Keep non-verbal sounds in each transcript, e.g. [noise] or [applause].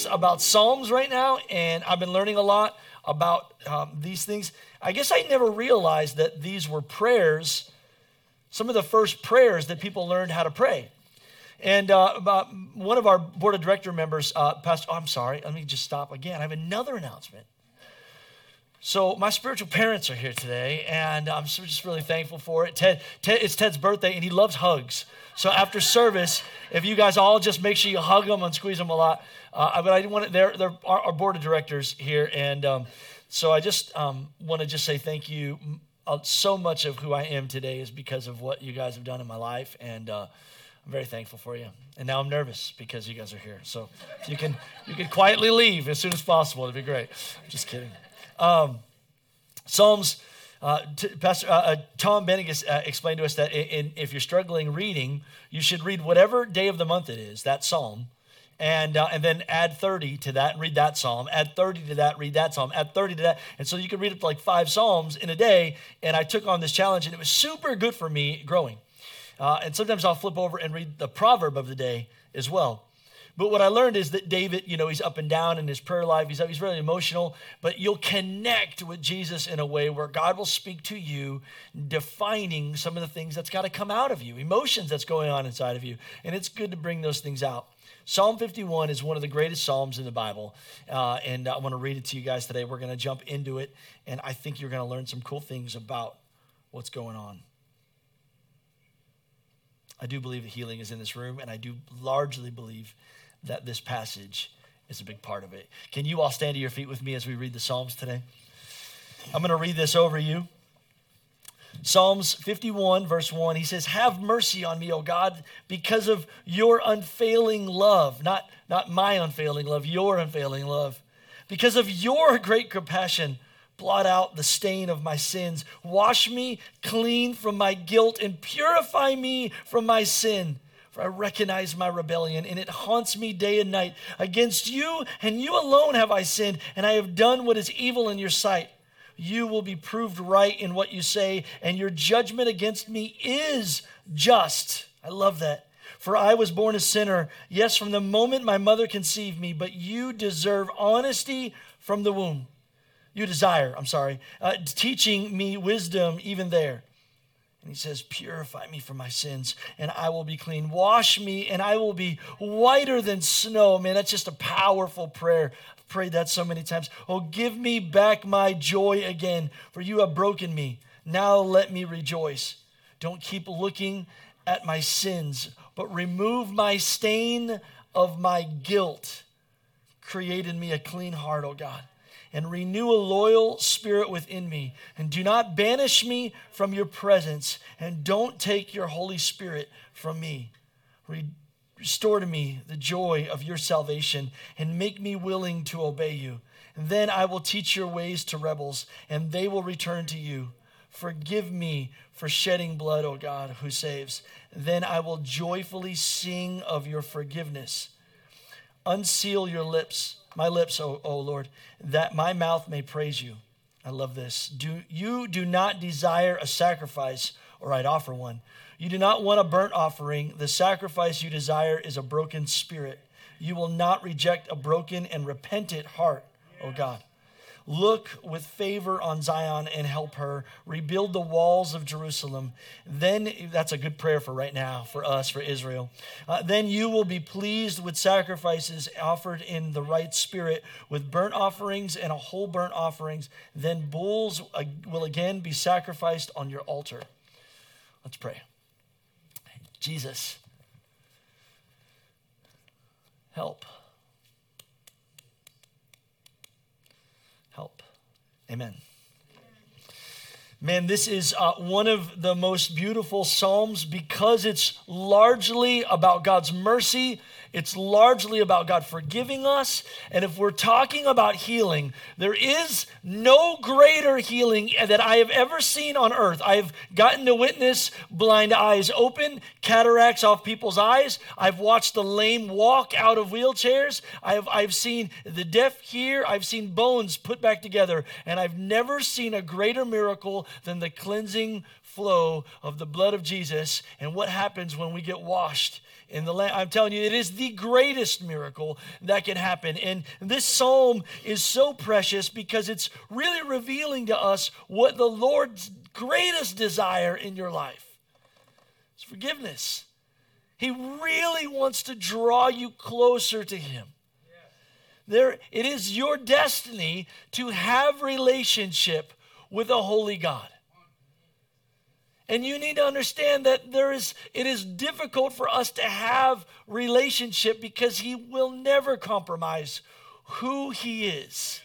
series about Psalms right now, and I've been learning a lot about um, these things. I guess I never realized that these were prayers, some of the first prayers that people learned how to pray. And uh, one of our board of director members, uh, Pastor, oh, I'm sorry, let me just stop again. I have another announcement. So my spiritual parents are here today, and I'm just really thankful for it. Ted, Ted, it's Ted's birthday, and he loves hugs. So after service, if you guys all just make sure you hug them and squeeze them a lot. Uh, but I want to, they're, they're our, our, board of directors here, and um, so I just um, want to just say thank you. Uh, so much of who I am today is because of what you guys have done in my life, and uh, I'm very thankful for you. And now I'm nervous because you guys are here. So if you can, you can quietly leave as soon as possible. It'd be great. just kidding. Um, Psalms, uh, t- Pastor uh, uh, Tom Benning uh, explained to us that in, in, if you're struggling reading, you should read whatever day of the month it is, that psalm, and, uh, and then add 30 to that and read that psalm, add 30 to that, read that psalm, add 30 to that. And so you can read up to like five psalms in a day. And I took on this challenge, and it was super good for me growing. Uh, and sometimes I'll flip over and read the proverb of the day as well. But what I learned is that David, you know, he's up and down in his prayer life. He's, he's really emotional, but you'll connect with Jesus in a way where God will speak to you, defining some of the things that's got to come out of you, emotions that's going on inside of you. And it's good to bring those things out. Psalm 51 is one of the greatest Psalms in the Bible. Uh, and I want to read it to you guys today. We're going to jump into it, and I think you're going to learn some cool things about what's going on. I do believe that healing is in this room, and I do largely believe that this passage is a big part of it. Can you all stand to your feet with me as we read the Psalms today? I'm going to read this over you. Psalms 51, verse 1, he says, Have mercy on me, O God, because of your unfailing love. Not, not my unfailing love, your unfailing love. Because of your great compassion, blot out the stain of my sins. Wash me clean from my guilt and purify me from my sin. For I recognize my rebellion, and it haunts me day and night. Against you and you alone have I sinned, and I have done what is evil in your sight. You will be proved right in what you say, and your judgment against me is just. I love that. For I was born a sinner, yes, from the moment my mother conceived me, but you deserve honesty from the womb. You desire, I'm sorry, uh, teaching me wisdom even there. And he says, Purify me from my sins, and I will be clean. Wash me, and I will be whiter than snow. Man, that's just a powerful prayer. I've prayed that so many times. Oh, give me back my joy again, for you have broken me. Now let me rejoice. Don't keep looking at my sins, but remove my stain of my guilt. Create in me a clean heart, oh God and renew a loyal spirit within me. And do not banish me from your presence, and don't take your Holy Spirit from me. Restore to me the joy of your salvation, and make me willing to obey you. And then I will teach your ways to rebels, and they will return to you. Forgive me for shedding blood, O God, who saves. Then I will joyfully sing of your forgiveness. Unseal your lips my lips, O, o Lord, that my mouth may praise you. I love this. Do you do not desire a sacrifice, or I'd offer one. You do not want a burnt offering. The sacrifice you desire is a broken spirit. You will not reject a broken and repentant heart, O God. Look with favor on Zion and help her. Rebuild the walls of Jerusalem. Then, that's a good prayer for right now, for us, for Israel. Uh, then you will be pleased with sacrifices offered in the right spirit, with burnt offerings and a whole burnt offerings. Then bulls uh, will again be sacrificed on your altar. Let's pray. Jesus, help. Amen. Man, this is uh, one of the most beautiful Psalms because it's largely about God's mercy it's largely about God forgiving us. And if we're talking about healing, there is no greater healing that I have ever seen on earth. I have gotten to witness blind eyes open, cataracts off people's eyes. I've watched the lame walk out of wheelchairs. I've, I've seen the deaf hear. I've seen bones put back together. And I've never seen a greater miracle than the cleansing flow of the blood of Jesus and what happens when we get washed in the land. I'm telling you, it is the greatest miracle that can happen. And this psalm is so precious because it's really revealing to us what the Lord's greatest desire in your life is forgiveness. He really wants to draw you closer to Him. There, it is your destiny to have relationship with a holy God. And you need to understand that there is it is difficult for us to have relationship because he will never compromise who he is.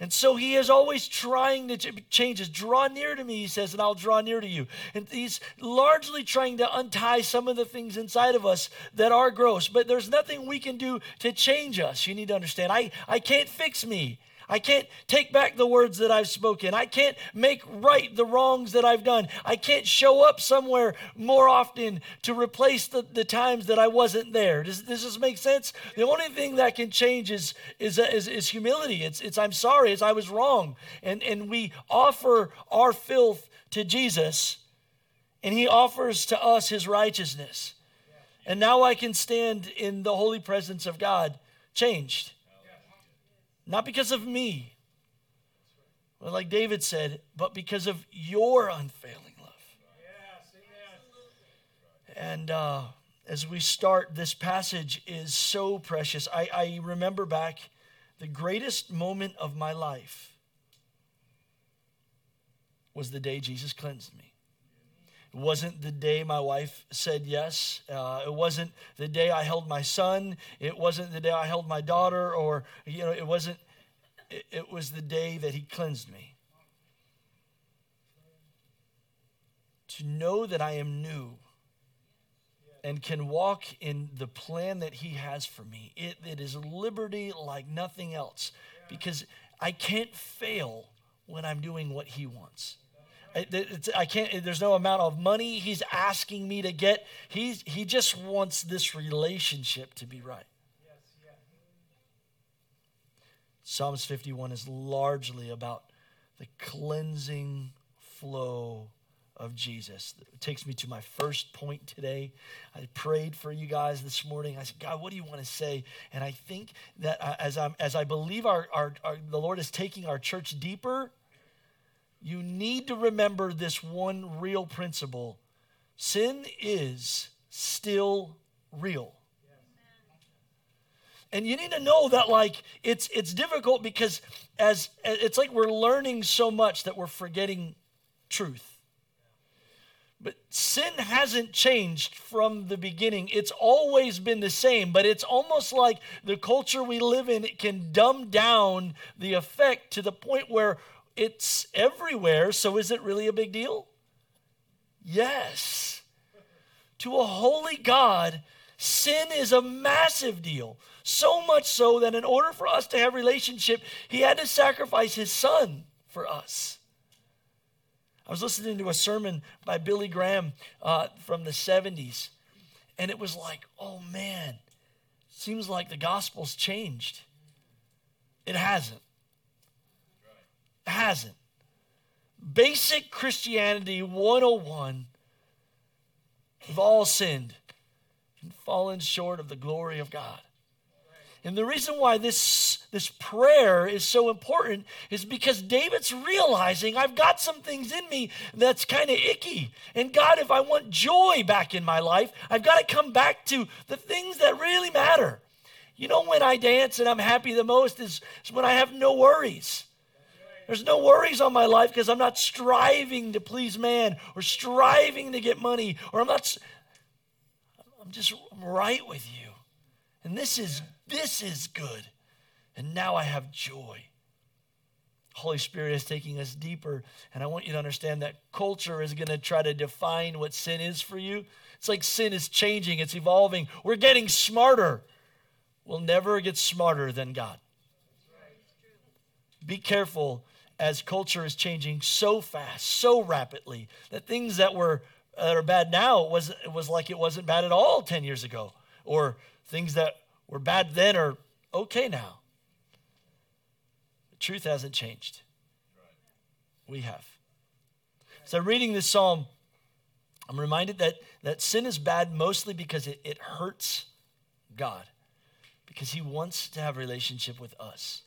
And so he is always trying to change us. Draw near to me, he says, and I'll draw near to you. And he's largely trying to untie some of the things inside of us that are gross. But there's nothing we can do to change us. You need to understand. I, I can't fix me. I can't take back the words that I've spoken. I can't make right the wrongs that I've done. I can't show up somewhere more often to replace the, the times that I wasn't there. Does, does this make sense? The only thing that can change is, is, uh, is, is humility. It's, it's I'm sorry, it's I was wrong. And, and we offer our filth to Jesus, and he offers to us his righteousness. And now I can stand in the holy presence of God changed. Not because of me, well, like David said, but because of your unfailing love. and uh, as we start, this passage is so precious. I, I remember back the greatest moment of my life was the day Jesus cleansed me. It wasn't the day my wife said yes. Uh, it wasn't the day I held my son. It wasn't the day I held my daughter, or, you know, it wasn't, it, it was the day that he cleansed me. To know that I am new and can walk in the plan that he has for me, it, it is liberty like nothing else because I can't fail when I'm doing what he wants. It's, I can't, there's no amount of money he's asking me to get. He's, he just wants this relationship to be right. Psalms 51 is largely about the cleansing flow of Jesus. It takes me to my first point today. I prayed for you guys this morning. I said, God, what do you want to say? And I think that uh, as, I'm, as I believe our, our, our, the Lord is taking our church deeper, you need to remember this one real principle sin is still real. And you need to know that like it's it's difficult because as it's like we're learning so much that we're forgetting truth. But sin hasn't changed from the beginning. It's always been the same, but it's almost like the culture we live in it can dumb down the effect to the point where it's everywhere. So is it really a big deal? Yes. To a holy God, sin is a massive deal. So much so that in order for us to have relationship, he had to sacrifice his son for us. I was listening to a sermon by Billy Graham uh, from the 70s, and it was like, oh man, seems like the gospel's changed. It hasn't. Hasn't. Basic Christianity 101 we've all sinned and fallen short of the glory of God. And the reason why this, this prayer is so important is because David's realizing I've got some things in me that's kind of icky. And God, if I want joy back in my life, I've got to come back to the things that really matter. You know, when I dance and I'm happy the most is, is when I have no worries. There's no worries on my life because I'm not striving to please man or striving to get money or I'm not, I'm just right with you. And this is this is good. And now I have joy. Holy Spirit is taking us deeper. And I want you to understand that culture is going to try to define what sin is for you. It's like sin is changing, it's evolving. We're getting smarter. We'll never get smarter than God. Be careful as culture is changing so fast, so rapidly, that things that were that are bad now was it was like it wasn't bad at all 10 years ago. Or things that were bad then are okay now. The truth hasn't changed. We have. So, reading this psalm, I'm reminded that, that sin is bad mostly because it, it hurts God, because He wants to have relationship with us.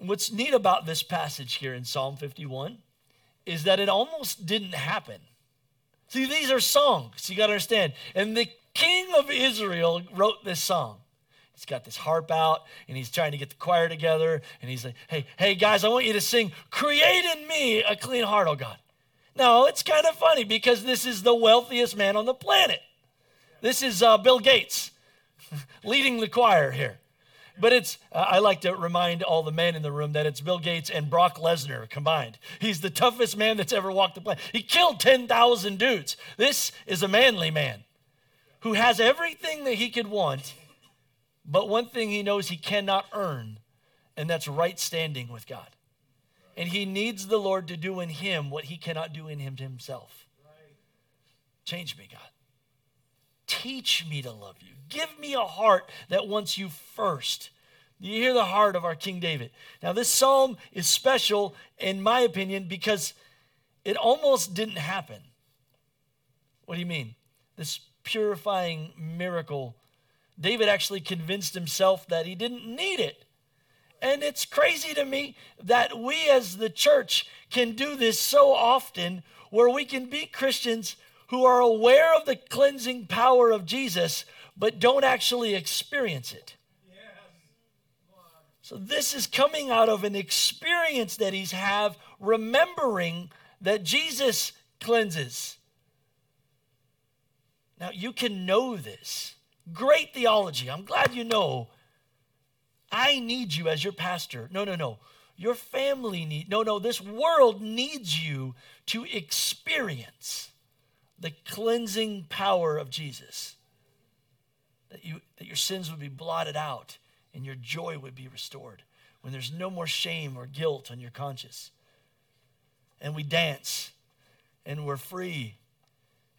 What's neat about this passage here in Psalm 51 is that it almost didn't happen. See, these are songs, you got to understand. And the king of Israel wrote this song. He's got this harp out and he's trying to get the choir together. And he's like, hey, hey, guys, I want you to sing, Create in me a clean heart, oh God. Now, it's kind of funny because this is the wealthiest man on the planet. This is uh, Bill Gates [laughs] leading the choir here. But it's, uh, I like to remind all the men in the room that it's Bill Gates and Brock Lesnar combined. He's the toughest man that's ever walked the planet. He killed 10,000 dudes. This is a manly man who has everything that he could want, but one thing he knows he cannot earn, and that's right standing with God. And he needs the Lord to do in him what he cannot do in him himself. Change me, God. Teach me to love you. Give me a heart that wants you first. You hear the heart of our King David. Now, this psalm is special, in my opinion, because it almost didn't happen. What do you mean? This purifying miracle. David actually convinced himself that he didn't need it. And it's crazy to me that we as the church can do this so often where we can be Christians who are aware of the cleansing power of Jesus, but don't actually experience it. So this is coming out of an experience that he's have remembering that Jesus cleanses. Now you can know this. Great theology. I'm glad you know. I need you as your pastor. No, no, no. Your family need. No, no. This world needs you to experience the cleansing power of Jesus. That, you, that your sins would be blotted out and your joy would be restored when there's no more shame or guilt on your conscience. And we dance and we're free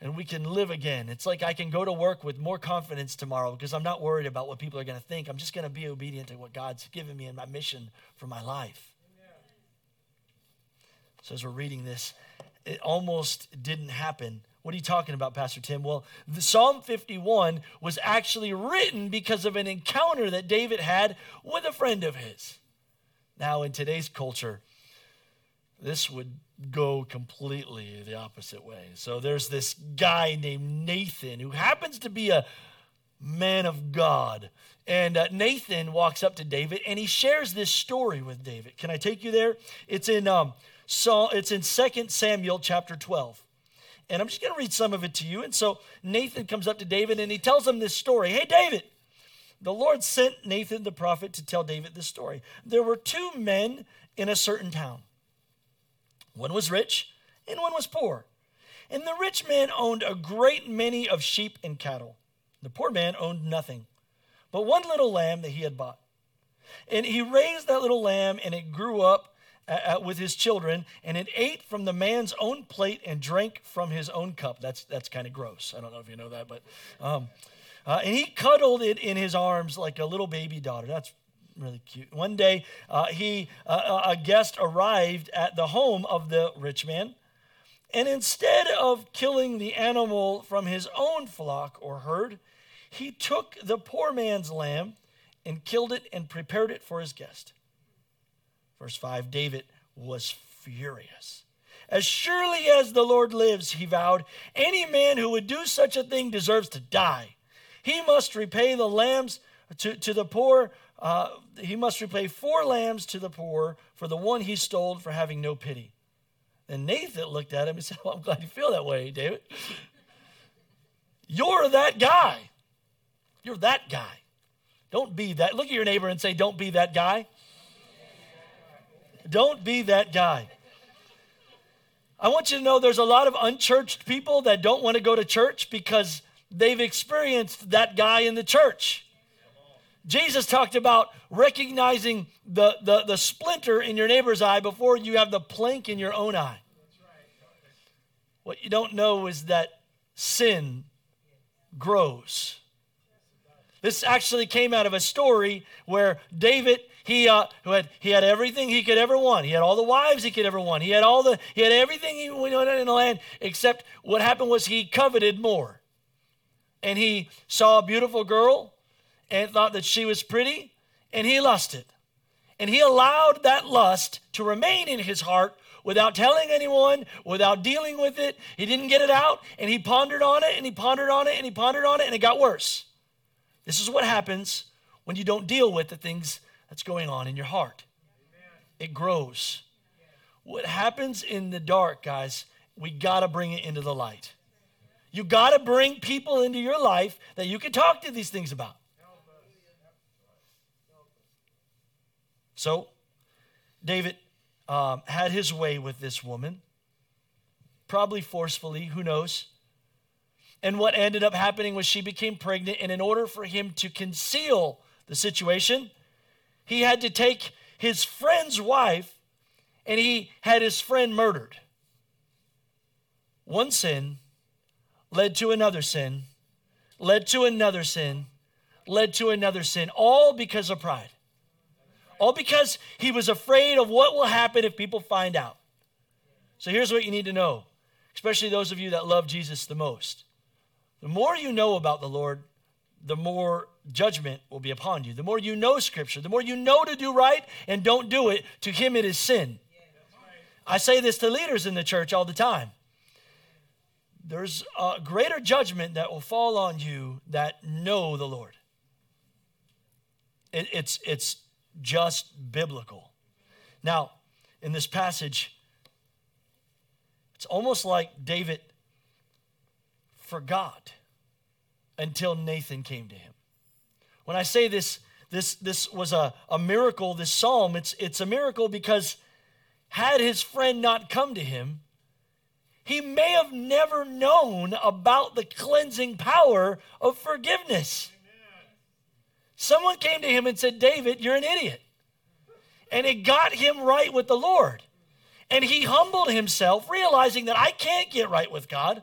and we can live again. It's like I can go to work with more confidence tomorrow because I'm not worried about what people are going to think. I'm just going to be obedient to what God's given me in my mission for my life. So, as we're reading this, it almost didn't happen what are you talking about, Pastor Tim? Well, Psalm 51 was actually written because of an encounter that David had with a friend of his. Now, in today's culture, this would go completely the opposite way. So there's this guy named Nathan who happens to be a man of God. And uh, Nathan walks up to David and he shares this story with David. Can I take you there? It's in um, so it's in 2 Samuel chapter 12. And I'm just going to read some of it to you. And so Nathan comes up to David and he tells him this story. Hey, David, the Lord sent Nathan the prophet to tell David this story. There were two men in a certain town. One was rich and one was poor. And the rich man owned a great many of sheep and cattle. The poor man owned nothing but one little lamb that he had bought. And he raised that little lamb and it grew up uh, with his children, and it ate from the man's own plate and drank from his own cup. That's, that's kind of gross. I don't know if you know that, but. Um, uh, and he cuddled it in his arms like a little baby daughter. That's really cute. One day, uh, he uh, uh, a guest arrived at the home of the rich man, and instead of killing the animal from his own flock or herd, he took the poor man's lamb and killed it and prepared it for his guest. Verse 5 David was furious. As surely as the Lord lives, he vowed, any man who would do such a thing deserves to die. He must repay the lambs to, to the poor. Uh, he must repay four lambs to the poor for the one he stole for having no pity. And Nathan looked at him and said, [laughs] Well, I'm glad you feel that way, David. You're that guy. You're that guy. Don't be that. Look at your neighbor and say, Don't be that guy. Don't be that guy. I want you to know there's a lot of unchurched people that don't want to go to church because they've experienced that guy in the church. Jesus talked about recognizing the, the, the splinter in your neighbor's eye before you have the plank in your own eye. What you don't know is that sin grows. This actually came out of a story where David he uh, who had he had everything he could ever want. He had all the wives he could ever want. He had all the he had everything he wanted in the land. Except what happened was he coveted more, and he saw a beautiful girl, and thought that she was pretty, and he lusted, and he allowed that lust to remain in his heart without telling anyone, without dealing with it. He didn't get it out, and he pondered on it, and he pondered on it, and he pondered on it, and it got worse. This is what happens when you don't deal with the things that's going on in your heart. It grows. What happens in the dark, guys, we got to bring it into the light. You got to bring people into your life that you can talk to these things about. So, David um, had his way with this woman, probably forcefully, who knows? And what ended up happening was she became pregnant, and in order for him to conceal the situation, he had to take his friend's wife and he had his friend murdered. One sin led to another sin, led to another sin, led to another sin, all because of pride. All because he was afraid of what will happen if people find out. So here's what you need to know, especially those of you that love Jesus the most. The more you know about the Lord, the more judgment will be upon you. The more you know Scripture, the more you know to do right and don't do it, to him it is sin. I say this to leaders in the church all the time. There's a greater judgment that will fall on you that know the Lord. It, it's, it's just biblical. Now, in this passage, it's almost like David forgot until Nathan came to him. When I say this, this, this was a, a miracle, this psalm, it's, it's a miracle because had his friend not come to him, he may have never known about the cleansing power of forgiveness. Someone came to him and said, David, you're an idiot. And it got him right with the Lord. And he humbled himself, realizing that I can't get right with God.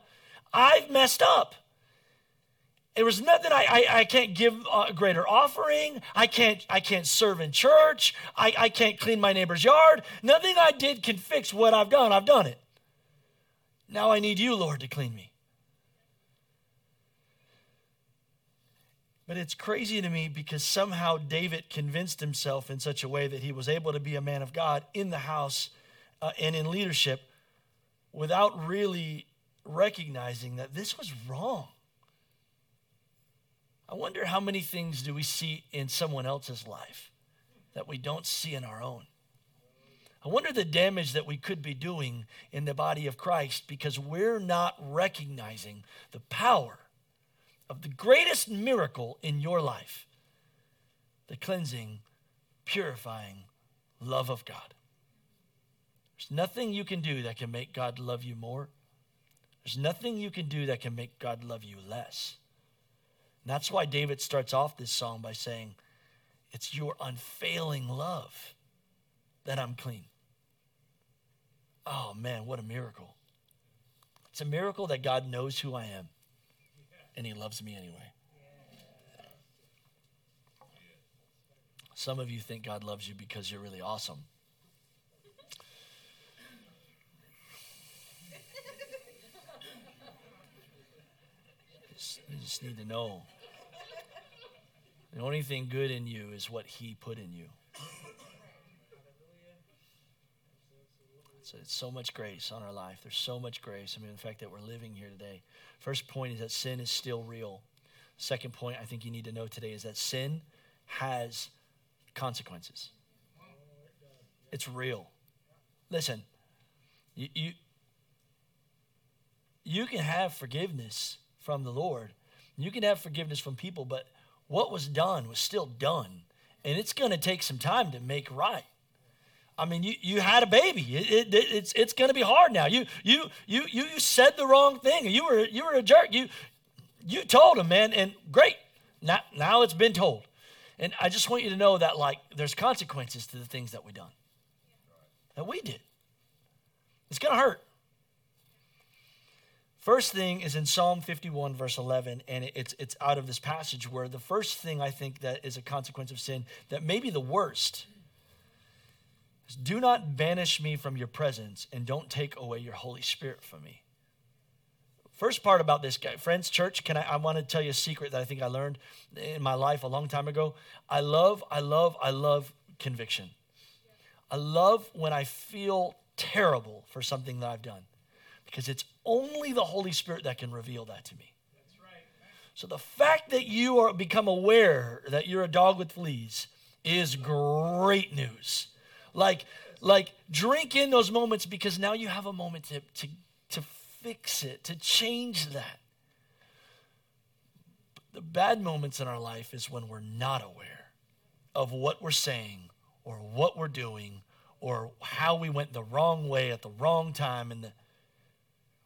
I've messed up. There was nothing I, I, I can't give a greater offering. I can't, I can't serve in church. I, I can't clean my neighbor's yard. Nothing I did can fix what I've done. I've done it. Now I need you, Lord, to clean me. But it's crazy to me because somehow David convinced himself in such a way that he was able to be a man of God in the house uh, and in leadership without really recognizing that this was wrong. I wonder how many things do we see in someone else's life that we don't see in our own. I wonder the damage that we could be doing in the body of Christ because we're not recognizing the power of the greatest miracle in your life the cleansing, purifying love of God. There's nothing you can do that can make God love you more. There's nothing you can do that can make God love you less. And that's why David starts off this song by saying, It's your unfailing love that I'm clean. Oh man, what a miracle. It's a miracle that God knows who I am and He loves me anyway. Some of you think God loves you because you're really awesome. You just need to know. The only thing good in you is what He put in you. So it's so much grace on our life. There's so much grace. I mean, the fact that we're living here today. First point is that sin is still real. Second point I think you need to know today is that sin has consequences. It's real. Listen, you, you, you can have forgiveness from the Lord, you can have forgiveness from people, but what was done was still done. And it's going to take some time to make right. I mean, you, you had a baby. It, it, it's it's going to be hard now. You you you you said the wrong thing. You were you were a jerk. You you told him, man, and great. Now now it's been told. And I just want you to know that like there's consequences to the things that we done. That we did. It's going to hurt. First thing is in Psalm 51, verse 11, and it's, it's out of this passage where the first thing I think that is a consequence of sin, that maybe the worst, is Do not banish me from your presence and don't take away your Holy Spirit from me. First part about this guy, friends, church, can I, I want to tell you a secret that I think I learned in my life a long time ago. I love, I love, I love conviction. I love when I feel terrible for something that I've done because it's only the Holy Spirit that can reveal that to me. So the fact that you are become aware that you're a dog with fleas is great news. Like, like drink in those moments because now you have a moment to, to, to fix it, to change that. But the bad moments in our life is when we're not aware of what we're saying or what we're doing or how we went the wrong way at the wrong time and the,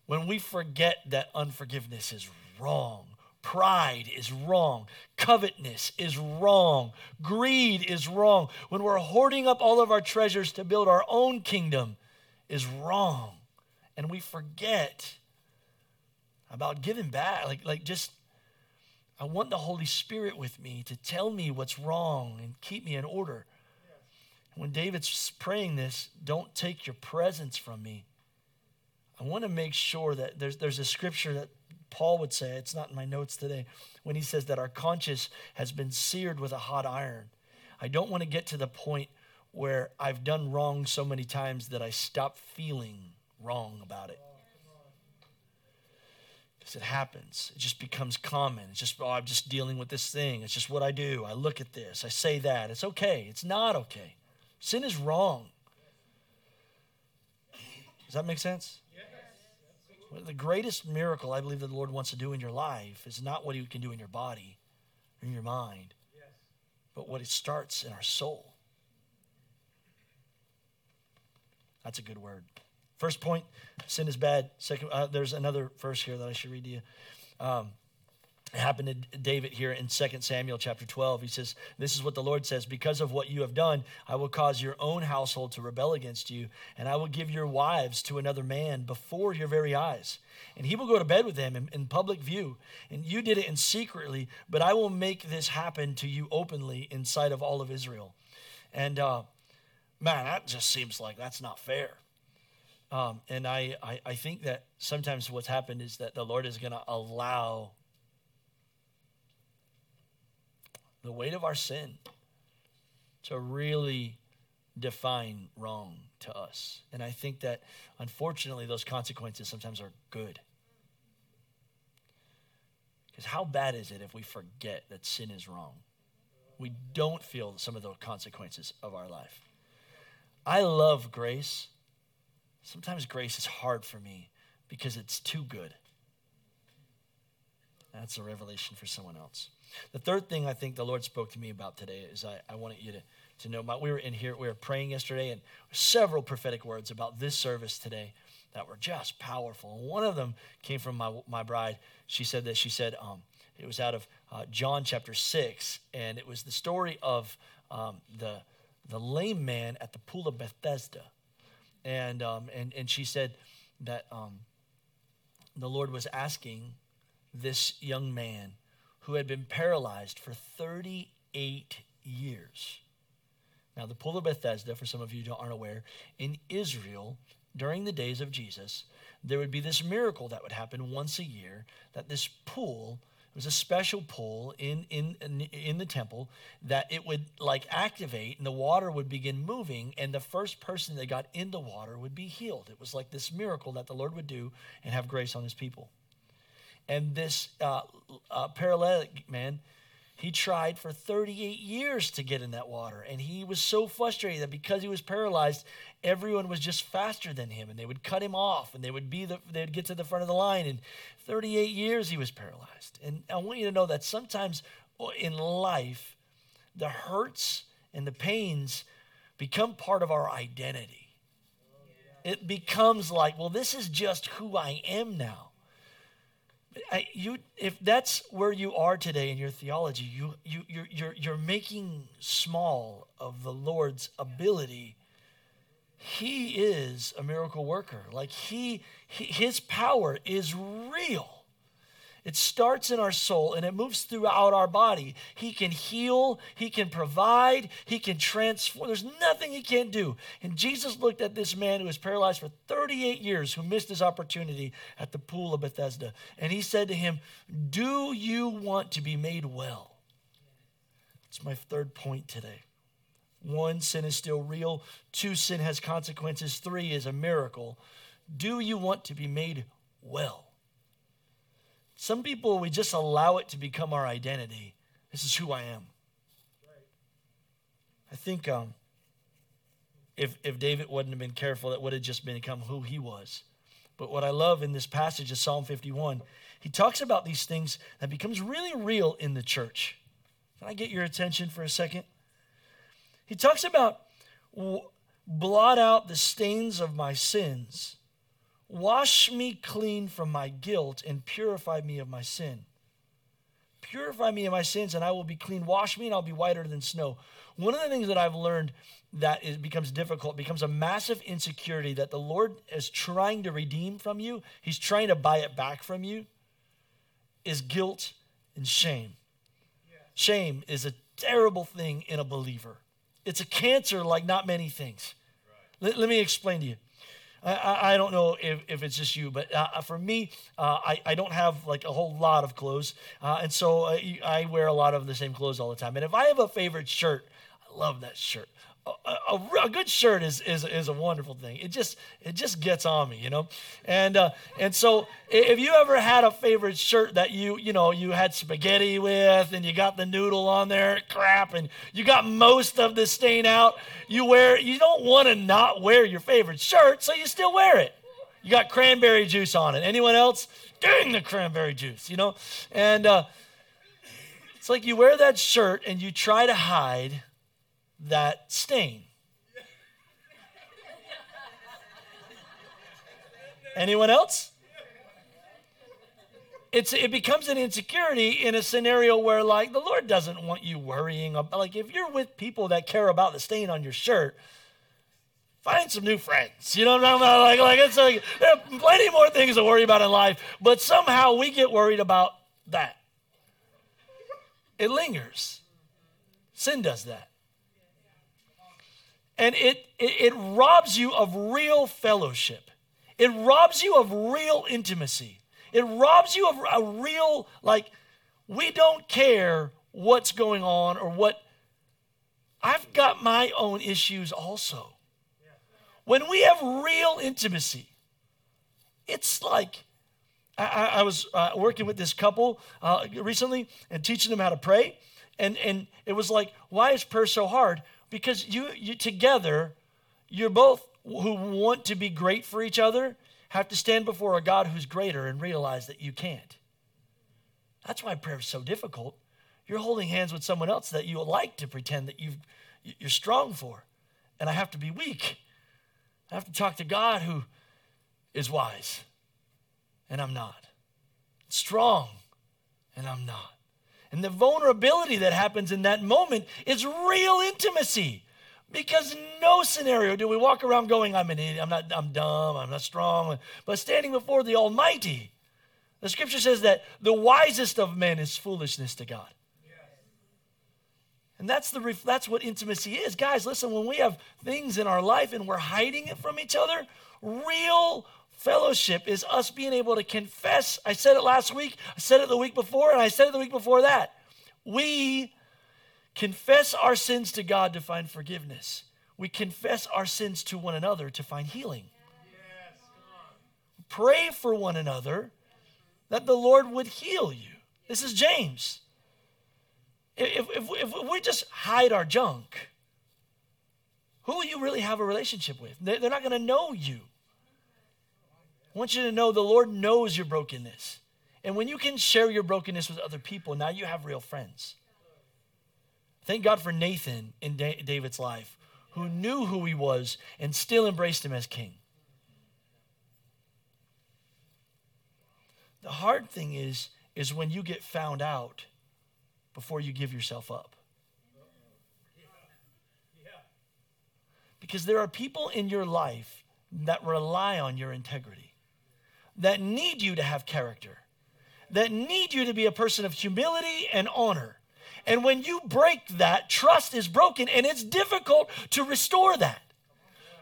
when we forget that unforgiveness is wrong Pride is wrong. Covetousness is wrong. Greed is wrong. When we're hoarding up all of our treasures to build our own kingdom is wrong. And we forget about giving back. Like, like just, I want the Holy Spirit with me to tell me what's wrong and keep me in order. When David's praying this, don't take your presence from me. I want to make sure that there's, there's a scripture that Paul would say, it's not in my notes today, when he says that our conscience has been seared with a hot iron. I don't want to get to the point where I've done wrong so many times that I stop feeling wrong about it. Because it happens. It just becomes common. It's just, oh, I'm just dealing with this thing. It's just what I do. I look at this. I say that. It's okay. It's not okay. Sin is wrong. Does that make sense? The greatest miracle I believe that the Lord wants to do in your life is not what He can do in your body in your mind, but what it starts in our soul. That's a good word. First point, sin is bad. Second, uh, there's another verse here that I should read to you. Um, it happened to David here in 2 Samuel chapter 12. He says, This is what the Lord says Because of what you have done, I will cause your own household to rebel against you, and I will give your wives to another man before your very eyes. And he will go to bed with them in, in public view. And you did it in secretly, but I will make this happen to you openly in sight of all of Israel. And uh, man, that just seems like that's not fair. Um, and I, I, I think that sometimes what's happened is that the Lord is going to allow the weight of our sin to really define wrong to us. And I think that unfortunately, those consequences sometimes are good. Because how bad is it if we forget that sin is wrong? We don't feel some of the consequences of our life. I love grace. Sometimes grace is hard for me because it's too good. That's a revelation for someone else. The third thing I think the Lord spoke to me about today is I, I wanted you to, to know. My, we were in here, we were praying yesterday, and several prophetic words about this service today that were just powerful. And one of them came from my, my bride. She said that she said um, it was out of uh, John chapter 6, and it was the story of um, the, the lame man at the pool of Bethesda. And, um, and, and she said that um, the Lord was asking this young man who had been paralyzed for 38 years. Now, the Pool of Bethesda, for some of you who aren't aware, in Israel, during the days of Jesus, there would be this miracle that would happen once a year that this pool it was a special pool in, in, in the temple that it would like activate and the water would begin moving and the first person that got in the water would be healed it was like this miracle that the lord would do and have grace on his people and this uh, uh, paralytic man, he tried for 38 years to get in that water. And he was so frustrated that because he was paralyzed, everyone was just faster than him. And they would cut him off and they would be the, they'd get to the front of the line. And 38 years he was paralyzed. And I want you to know that sometimes in life, the hurts and the pains become part of our identity. It becomes like, well, this is just who I am now. I, you, if that's where you are today in your theology, you, you, you're, you're, you're making small of the Lord's ability. He is a miracle worker. Like he, he his power is real. It starts in our soul and it moves throughout our body. He can heal, He can provide, He can transform. There's nothing He can't do. And Jesus looked at this man who was paralyzed for 38 years, who missed his opportunity at the pool of Bethesda. And He said to him, Do you want to be made well? It's my third point today. One, sin is still real. Two, sin has consequences. Three is a miracle. Do you want to be made well? Some people, we just allow it to become our identity. This is who I am. I think um, if, if David wouldn't have been careful, that would have just become who he was. But what I love in this passage of Psalm 51, he talks about these things that becomes really real in the church. Can I get your attention for a second? He talks about blot out the stains of my sins Wash me clean from my guilt and purify me of my sin. Purify me of my sins, and I will be clean. Wash me, and I'll be whiter than snow. One of the things that I've learned that it becomes difficult, becomes a massive insecurity that the Lord is trying to redeem from you, He's trying to buy it back from you, is guilt and shame. Shame is a terrible thing in a believer. It's a cancer like not many things. Let, let me explain to you. I, I don't know if, if it's just you, but uh, for me, uh, I, I don't have like a whole lot of clothes. Uh, and so uh, I wear a lot of the same clothes all the time. And if I have a favorite shirt, I love that shirt a, a, a, good shirt is, is, is a wonderful thing. It just it just gets on me, you know. And uh, and so if you ever had a favorite shirt that you you know you had spaghetti with and you got the noodle on there, crap, and you got most of the stain out, you wear you don't want to not wear your favorite shirt, so you still wear it. You got cranberry juice on it. Anyone else? Dang the cranberry juice, you know. And uh, it's like you wear that shirt and you try to hide that stain. Anyone else? It's, it becomes an insecurity in a scenario where, like, the Lord doesn't want you worrying. About, like, if you're with people that care about the stain on your shirt, find some new friends. You know what I'm talking about? Like, like it's like there are plenty more things to worry about in life, but somehow we get worried about that. It lingers. Sin does that. And it, it, it robs you of real fellowship. It robs you of real intimacy. It robs you of a real, like, we don't care what's going on or what. I've got my own issues also. When we have real intimacy, it's like I, I was uh, working with this couple uh, recently and teaching them how to pray. And, and it was like, why is prayer so hard? Because you, you together, you're both who want to be great for each other have to stand before a God who's greater and realize that you can't. That's why prayer is so difficult. You're holding hands with someone else that you like to pretend that you you're strong for. And I have to be weak. I have to talk to God who is wise, and I'm not. Strong, and I'm not. And the vulnerability that happens in that moment is real intimacy. Because no scenario do we walk around going, I'm an idiot, I'm not, I'm dumb, I'm not strong, but standing before the Almighty. The scripture says that the wisest of men is foolishness to God. And that's the that's what intimacy is. Guys, listen, when we have things in our life and we're hiding it from each other, real Fellowship is us being able to confess. I said it last week, I said it the week before, and I said it the week before that. We confess our sins to God to find forgiveness. We confess our sins to one another to find healing. Pray for one another that the Lord would heal you. This is James. If, if, if we just hide our junk, who will you really have a relationship with? They're not going to know you. I want you to know the Lord knows your brokenness. And when you can share your brokenness with other people, now you have real friends. Thank God for Nathan in David's life, who knew who he was and still embraced him as king. The hard thing is, is when you get found out before you give yourself up. Because there are people in your life that rely on your integrity that need you to have character, that need you to be a person of humility and honor. And when you break that, trust is broken and it's difficult to restore that.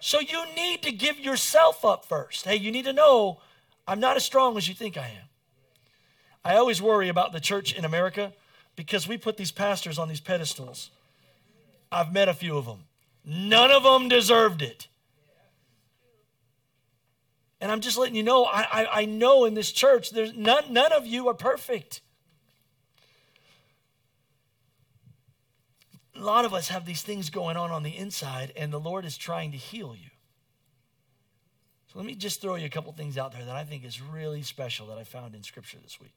So you need to give yourself up first. Hey, you need to know I'm not as strong as you think I am. I always worry about the church in America because we put these pastors on these pedestals. I've met a few of them. None of them deserved it. And I'm just letting you know, I, I, I know in this church, there's none, none of you are perfect. A lot of us have these things going on on the inside, and the Lord is trying to heal you. So let me just throw you a couple things out there that I think is really special that I found in Scripture this week.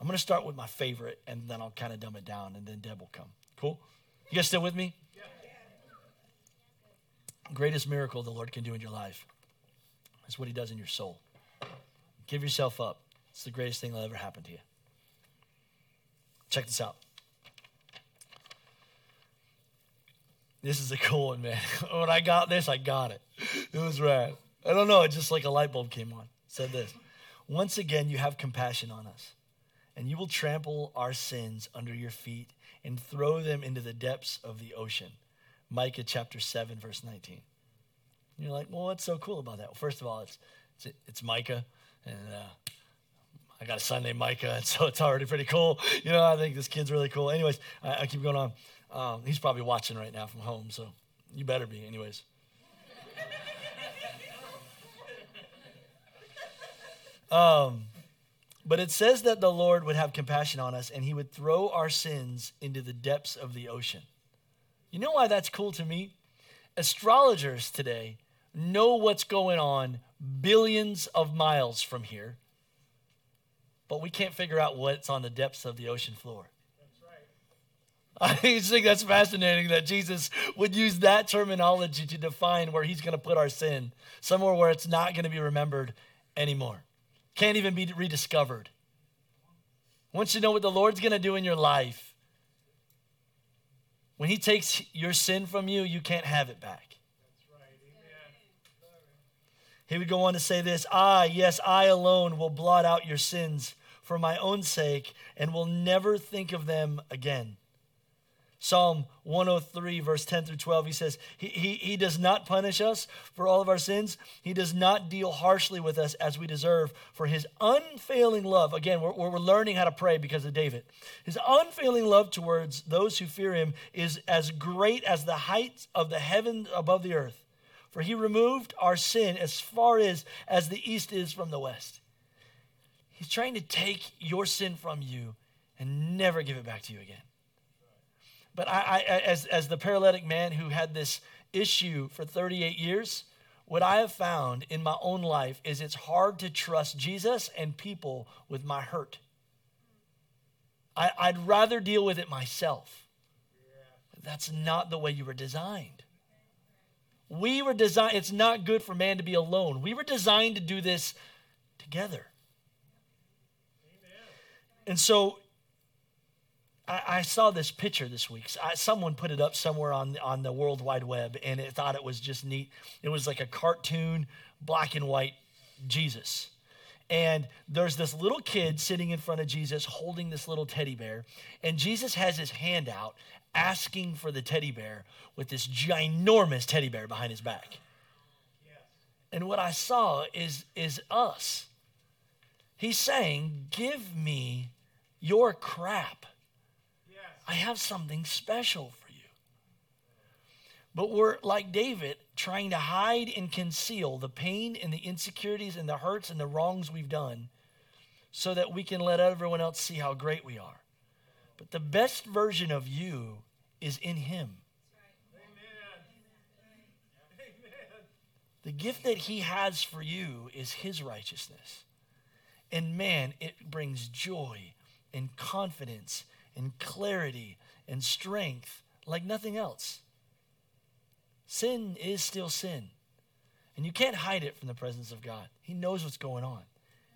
I'm going to start with my favorite, and then I'll kind of dumb it down, and then Deb will come. Cool? You guys still with me? Yeah. Greatest miracle the Lord can do in your life is what he does in your soul. Give yourself up. It's the greatest thing that'll ever happen to you. Check this out. This is a cool one, man. [laughs] when I got this, I got it. It was rad. I don't know, it just like a light bulb came on. Said this Once again, you have compassion on us, and you will trample our sins under your feet and throw them into the depths of the ocean. Micah chapter 7, verse 19. And you're like, well, what's so cool about that? Well, first of all, it's, it's, it's Micah, and uh, I got a son named Micah, and [laughs] so it's already pretty cool. You know, I think this kid's really cool. Anyways, I, I keep going on. Um, he's probably watching right now from home, so you better be, anyways. um, but it says that the Lord would have compassion on us and he would throw our sins into the depths of the ocean. You know why that's cool to me? Astrologers today know what's going on billions of miles from here, but we can't figure out what's on the depths of the ocean floor. [laughs] I just think that's fascinating that Jesus would use that terminology to define where he's going to put our sin, somewhere where it's not going to be remembered anymore. Can't even be rediscovered. Once you know what the Lord's going to do in your life, when he takes your sin from you, you can't have it back. He would go on to say this I, yes, I alone will blot out your sins for my own sake and will never think of them again. Psalm 103, verse 10 through 12, he says, he, he, he does not punish us for all of our sins. He does not deal harshly with us as we deserve, for his unfailing love, again, we're, we're learning how to pray because of David. His unfailing love towards those who fear him is as great as the heights of the heaven above the earth. For he removed our sin as far as, as the east is from the west. He's trying to take your sin from you and never give it back to you again. But I, I, as, as the paralytic man who had this issue for 38 years, what I have found in my own life is it's hard to trust Jesus and people with my hurt. I, I'd rather deal with it myself. That's not the way you were designed. We were designed, it's not good for man to be alone. We were designed to do this together. Amen. And so I, I saw this picture this week. I, someone put it up somewhere on, on the World Wide Web, and it thought it was just neat. It was like a cartoon, black and white Jesus. And there's this little kid sitting in front of Jesus holding this little teddy bear. And Jesus has his hand out asking for the teddy bear with this ginormous teddy bear behind his back. And what I saw is, is us. He's saying, Give me your crap. I have something special for you. But we're like David, trying to hide and conceal the pain and the insecurities and the hurts and the wrongs we've done so that we can let everyone else see how great we are. But the best version of you is in Him. The gift that He has for you is His righteousness. And man, it brings joy and confidence and clarity and strength like nothing else. Sin is still sin. And you can't hide it from the presence of God. He knows what's going on.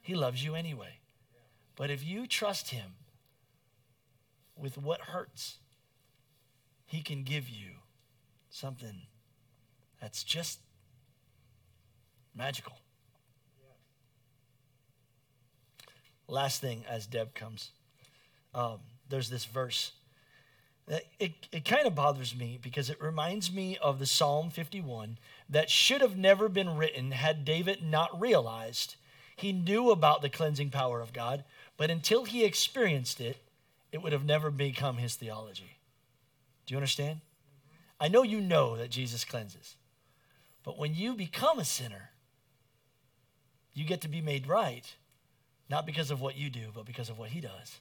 He loves you anyway. But if you trust Him with what hurts, He can give you something that's just magical. Last thing as Deb comes, um, there's this verse. That it, it kind of bothers me because it reminds me of the Psalm 51 that should have never been written had David not realized he knew about the cleansing power of God, but until he experienced it, it would have never become his theology. Do you understand? I know you know that Jesus cleanses, but when you become a sinner, you get to be made right, not because of what you do, but because of what he does.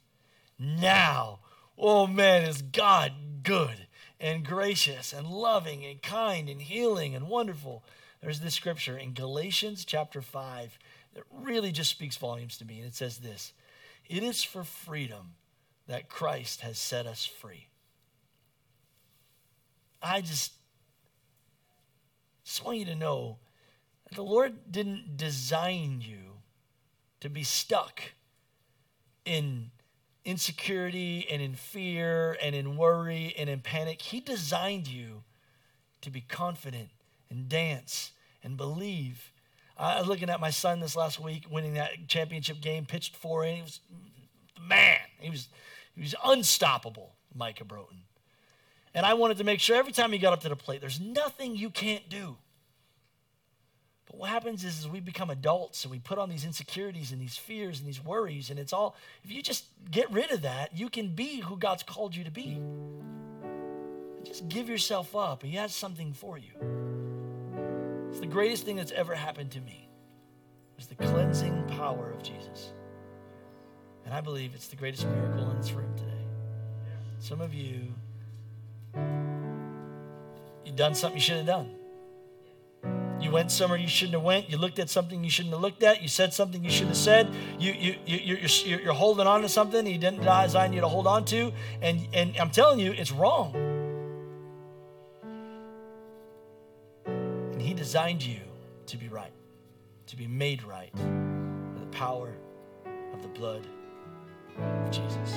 Now, oh man, is God good and gracious and loving and kind and healing and wonderful. There's this scripture in Galatians chapter 5 that really just speaks volumes to me. And it says this It is for freedom that Christ has set us free. I just, just want you to know that the Lord didn't design you to be stuck in insecurity and in fear and in worry and in panic. He designed you to be confident and dance and believe. I was looking at my son this last week winning that championship game, pitched four innings. Man, he was he was unstoppable, Micah Broton. And I wanted to make sure every time he got up to the plate, there's nothing you can't do. But what happens is, is we become adults and we put on these insecurities and these fears and these worries, and it's all, if you just get rid of that, you can be who God's called you to be. Just give yourself up, He has something for you. It's the greatest thing that's ever happened to me. It was the cleansing power of Jesus. And I believe it's the greatest miracle in this room today. Some of you you done something you shouldn't have done. You went somewhere you shouldn't have went. You looked at something you shouldn't have looked at. You said something you shouldn't have said. You, you, you, you're, you're holding on to something he didn't design you to hold on to. And, and I'm telling you, it's wrong. And he designed you to be right, to be made right by the power of the blood of Jesus.